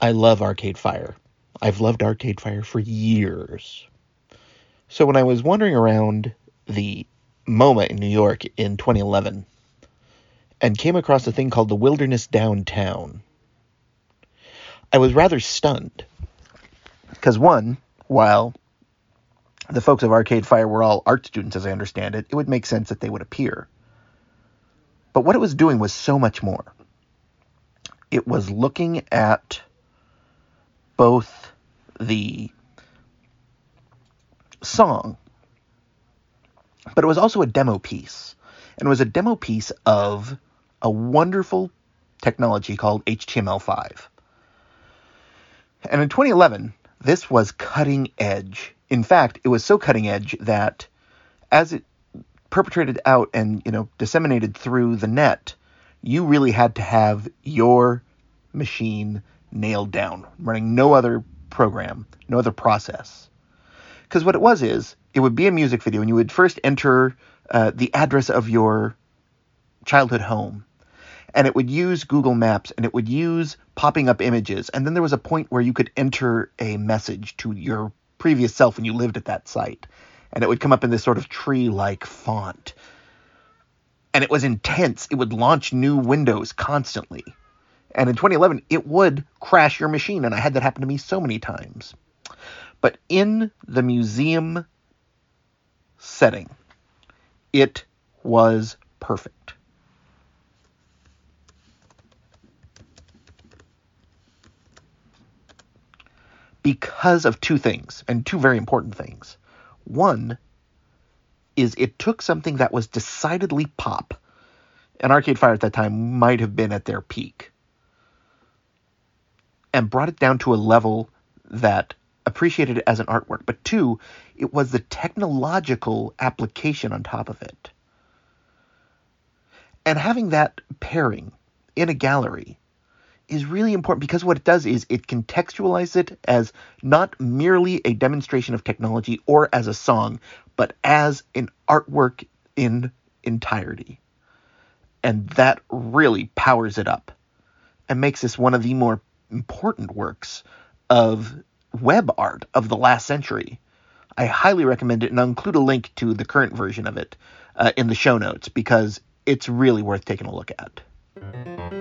I love Arcade Fire. I've loved Arcade Fire for years. So when I was wandering around the MoMA in New York in 2011 and came across a thing called the Wilderness Downtown, I was rather stunned. Because, one, while the folks of Arcade Fire were all art students, as I understand it, it would make sense that they would appear. But what it was doing was so much more. It was looking at both the song, but it was also a demo piece. And it was a demo piece of a wonderful technology called HTML5. And in 2011, this was cutting edge. In fact, it was so cutting edge that as it perpetrated out and, you know, disseminated through the net, you really had to have your machine nailed down, running no other program, no other process. Because what it was is, it would be a music video, and you would first enter uh, the address of your childhood home, and it would use Google Maps, and it would use popping up images, and then there was a point where you could enter a message to your previous self when you lived at that site, and it would come up in this sort of tree-like font. And it was intense. It would launch new windows constantly. And in 2011, it would crash your machine. And I had that happen to me so many times. But in the museum setting, it was perfect. Because of two things, and two very important things. One is it took something that was decidedly pop, and Arcade Fire at that time might have been at their peak and brought it down to a level that appreciated it as an artwork. But two, it was the technological application on top of it. And having that pairing in a gallery is really important because what it does is it contextualizes it as not merely a demonstration of technology or as a song, but as an artwork in entirety. And that really powers it up and makes this one of the more important works of web art of the last century. I highly recommend it, and I'll include a link to the current version of it uh, in the show notes because it's really worth taking a look at.